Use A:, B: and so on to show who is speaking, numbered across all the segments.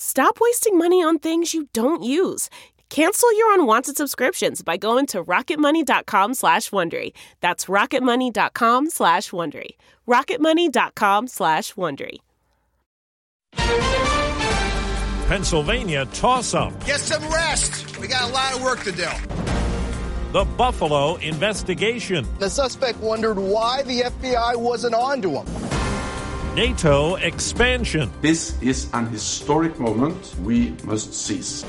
A: Stop wasting money on things you don't use. Cancel your unwanted subscriptions by going to rocketmoney.com slash Wondery. That's rocketmoney.com slash Wondery. rocketmoney.com slash Wondery.
B: Pennsylvania toss-up.
C: Get some rest. We got a lot of work to do.
B: The Buffalo investigation.
D: The suspect wondered why the FBI wasn't on to him.
B: NATO expansion.
E: This is an historic moment we must seize.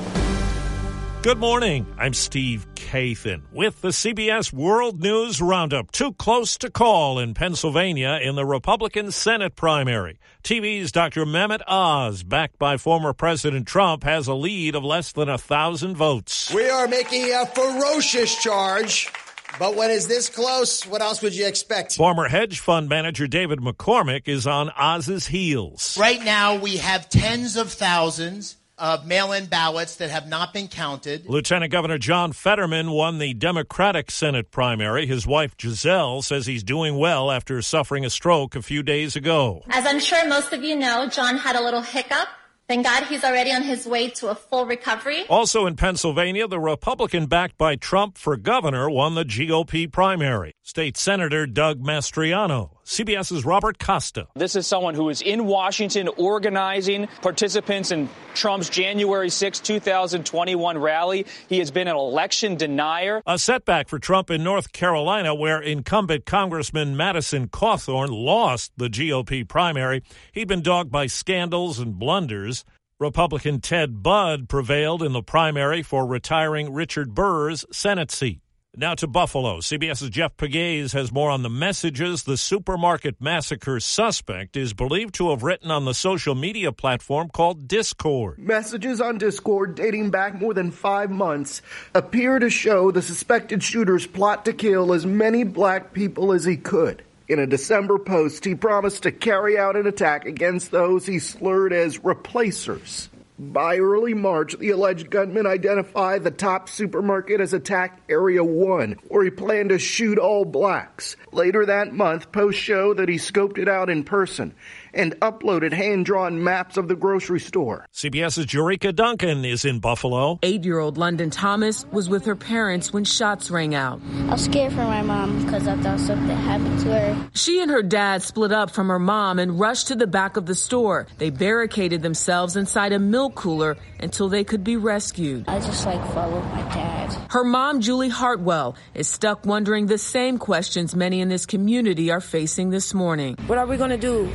B: Good morning. I'm Steve Kathan with the CBS World News Roundup. Too close to call in Pennsylvania in the Republican Senate primary. TV's Dr. Mehmet Oz, backed by former President Trump, has a lead of less than a thousand votes.
C: We are making a ferocious charge but when it's this close, what else would you expect?
B: Former hedge fund manager David McCormick is on Oz's heels.
F: Right now, we have tens of thousands of mail in ballots that have not been counted.
B: Lieutenant Governor John Fetterman won the Democratic Senate primary. His wife Gisele says he's doing well after suffering a stroke a few days ago.
G: As I'm sure most of you know, John had a little hiccup Thank God he's already on his way to a full recovery.
B: Also in Pennsylvania, the Republican backed by Trump for governor won the GOP primary. State Senator Doug Mastriano. CBS's Robert Costa.
H: This is someone who is in Washington organizing participants in Trump's January 6, 2021 rally. He has been an election denier.
B: A setback for Trump in North Carolina, where incumbent Congressman Madison Cawthorn lost the GOP primary. He'd been dogged by scandals and blunders. Republican Ted Budd prevailed in the primary for retiring Richard Burr's Senate seat. Now to Buffalo. CBS's Jeff Pegues has more on the messages the supermarket massacre suspect is believed to have written on the social media platform called Discord.
D: Messages on Discord dating back more than five months appear to show the suspected shooter's plot to kill as many black people as he could. In a December post, he promised to carry out an attack against those he slurred as replacers. By early March, the alleged gunman identified the top supermarket as Attack Area 1, where he planned to shoot all blacks. Later that month, posts show that he scoped it out in person and uploaded hand drawn maps of the grocery store.
B: CBS's Jericka Duncan is in Buffalo.
I: Eight year old London Thomas was with her parents when shots rang out.
J: I was scared for my mom because I thought something happened to her.
I: She and her dad split up from her mom and rushed to the back of the store. They barricaded themselves inside a milk cooler until they could be rescued.
J: I just like followed my dad.
I: Her mom, Julie Hartwell, is stuck wondering the same questions many in this community are facing this morning.
K: What are we going to do?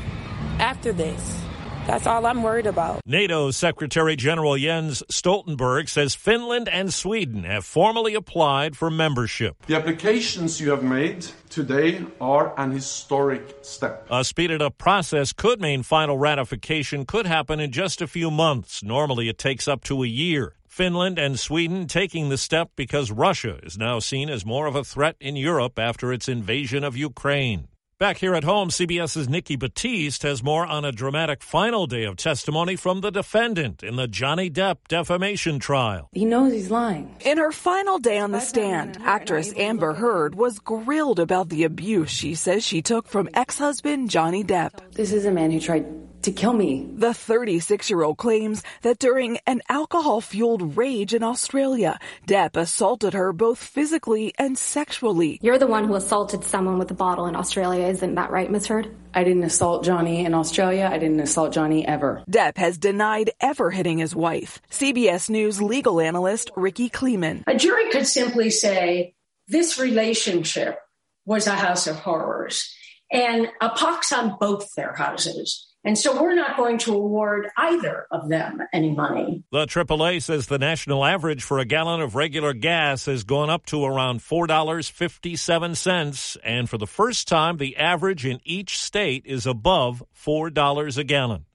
K: After this. That's all I'm worried about.
B: NATO Secretary General Jens Stoltenberg says Finland and Sweden have formally applied for membership.
E: The applications you have made today are an historic step.
B: A speeded up process could mean final ratification could happen in just a few months. Normally, it takes up to a year. Finland and Sweden taking the step because Russia is now seen as more of a threat in Europe after its invasion of Ukraine. Back here at home, CBS's Nikki Batiste has more on a dramatic final day of testimony from the defendant in the Johnny Depp defamation trial.
K: He knows he's lying.
L: In her final day on the stand, actress Amber Heard was grilled about the abuse she says she took from ex husband Johnny Depp.
K: This is a man who tried to kill me.
L: The 36 year old claims that during an alcohol fueled rage in Australia, Depp assaulted her both physically and sexually.
M: You're the one who assaulted someone with a bottle in Australia, isn't that right, Miss Heard?
K: I didn't assault Johnny in Australia. I didn't assault Johnny ever.
L: Depp has denied ever hitting his wife. CBS News legal analyst Rikki Klieman.
N: A jury could simply say this relationship was a house of horrors and a pox on both their houses. And so we're not going to award either of them any money.
B: The AAA says the national average for a gallon of regular gas has gone up to around $4.57. And for the first time, the average in each state is above $4 a gallon.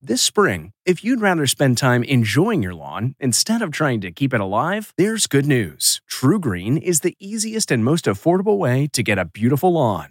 O: This spring, if you'd rather spend time enjoying your lawn instead of trying to keep it alive, there's good news. TruGreen is the easiest and most affordable way to get a beautiful lawn.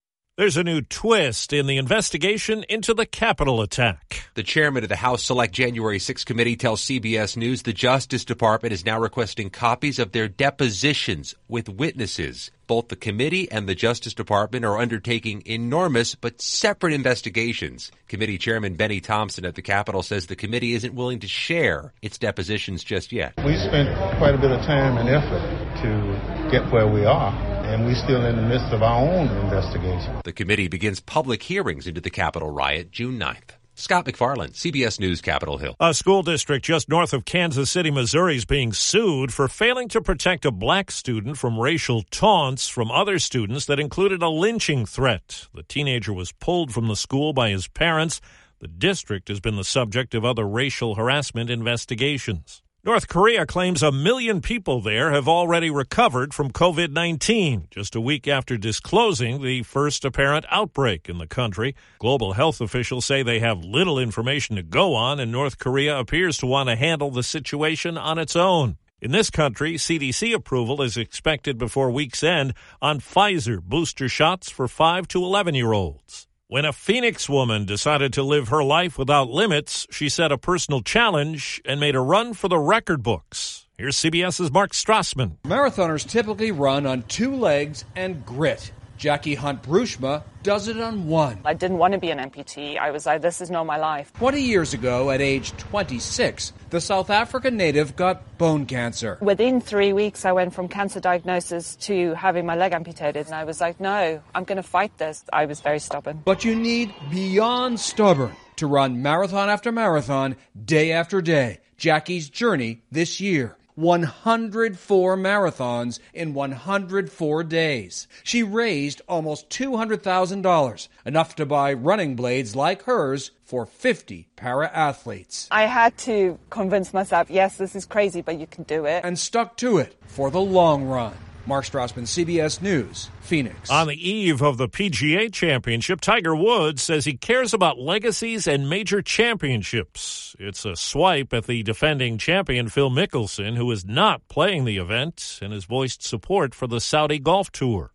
B: There's a new twist in the investigation into the Capitol attack.
P: The chairman of the House Select January 6 committee tells CBS News the Justice Department is now requesting copies of their depositions with witnesses. Both the committee and the Justice Department are undertaking enormous but separate investigations. Committee Chairman Benny Thompson at the Capitol says the committee isn't willing to share its depositions just yet.
Q: We spent quite a bit of time and effort to get where we are and we're still in the midst of our own investigation.
P: The committee begins public hearings into the Capitol riot June 9th. Scott MacFarlane, CBS News, Capitol Hill.
B: A school district just north of Kansas City, Missouri is being sued for failing to protect a black student from racial taunts from other students that included a lynching threat. The teenager was pulled from the school by his parents. The district has been the subject of other racial harassment investigations. North Korea claims a million people there have already recovered from COVID 19, just a week after disclosing the first apparent outbreak in the country. Global health officials say they have little information to go on, and North Korea appears to want to handle the situation on its own. In this country, CDC approval is expected before week's end on Pfizer booster shots for 5 to 11 year olds. When a Phoenix woman decided to live her life without limits, she set a personal challenge and made a run for the record books. Here's CBS's Mark Strassman.
R: Marathoners typically run on two legs and grit. Jackie Hunt Broersma does it on one.
S: I didn't want to be an amputee. I was like, this is not my life.
R: 20 years ago, at age 26, the South African native got bone cancer.
S: Within three weeks, I went from cancer diagnosis to having my leg amputated. And I was like, no, I'm going to fight this. I was very stubborn.
R: But you need beyond stubborn to run marathon after marathon, day after day. Jackie's journey this year. 104 marathons in 104 days. She raised almost $200,000, enough to buy running blades like hers for 50 para athletes.
S: I had to convince myself, yes, this is crazy, but you can do it.
R: And stuck to it for the long run. Mark Strassman, CBS News, Phoenix.
B: On the eve of the PGA Championship, Tiger Woods says he cares about legacies and major championships. It's a swipe at the defending champion Phil Mickelson, who is not playing the event and has voiced support for the Saudi Golf Tour.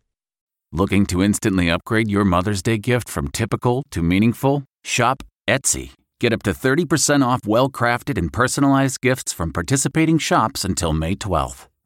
T: Looking to instantly upgrade your Mother's Day gift from typical to meaningful? Shop Etsy. Get up to 30% off well crafted and personalized gifts from participating shops until May 12th.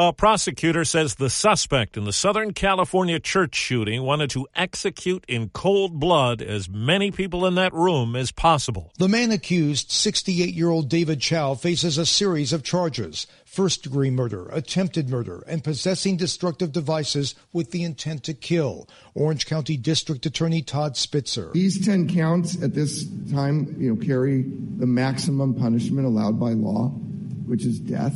B: A prosecutor says the suspect in the Southern California church shooting wanted to execute in cold blood as many people in that room as possible.
U: The man accused, 68 year old David Chou, faces a series of charges first degree murder, attempted murder, and possessing destructive devices with the intent to kill. Orange County District Attorney Todd Spitzer.
V: These 10 counts at this time, you know, carry the maximum punishment allowed by law, which is death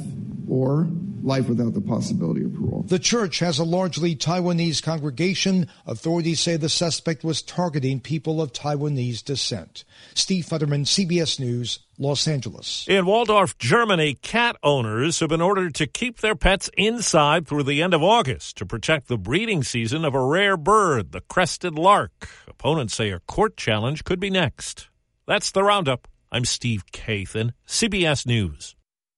V: or life without the possibility of parole.
U: The church has a largely Taiwanese congregation. Authorities say the suspect was targeting people of Taiwanese descent. Steve Futterman, CBS News, Los Angeles.
B: In Walldorf, Germany, cat owners have been ordered to keep their pets inside through the end of August to protect the breeding season of a rare bird, the crested lark. Opponents say a court challenge could be next. That's the roundup. I'm Steve Kathan, CBS News.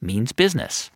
W: means business.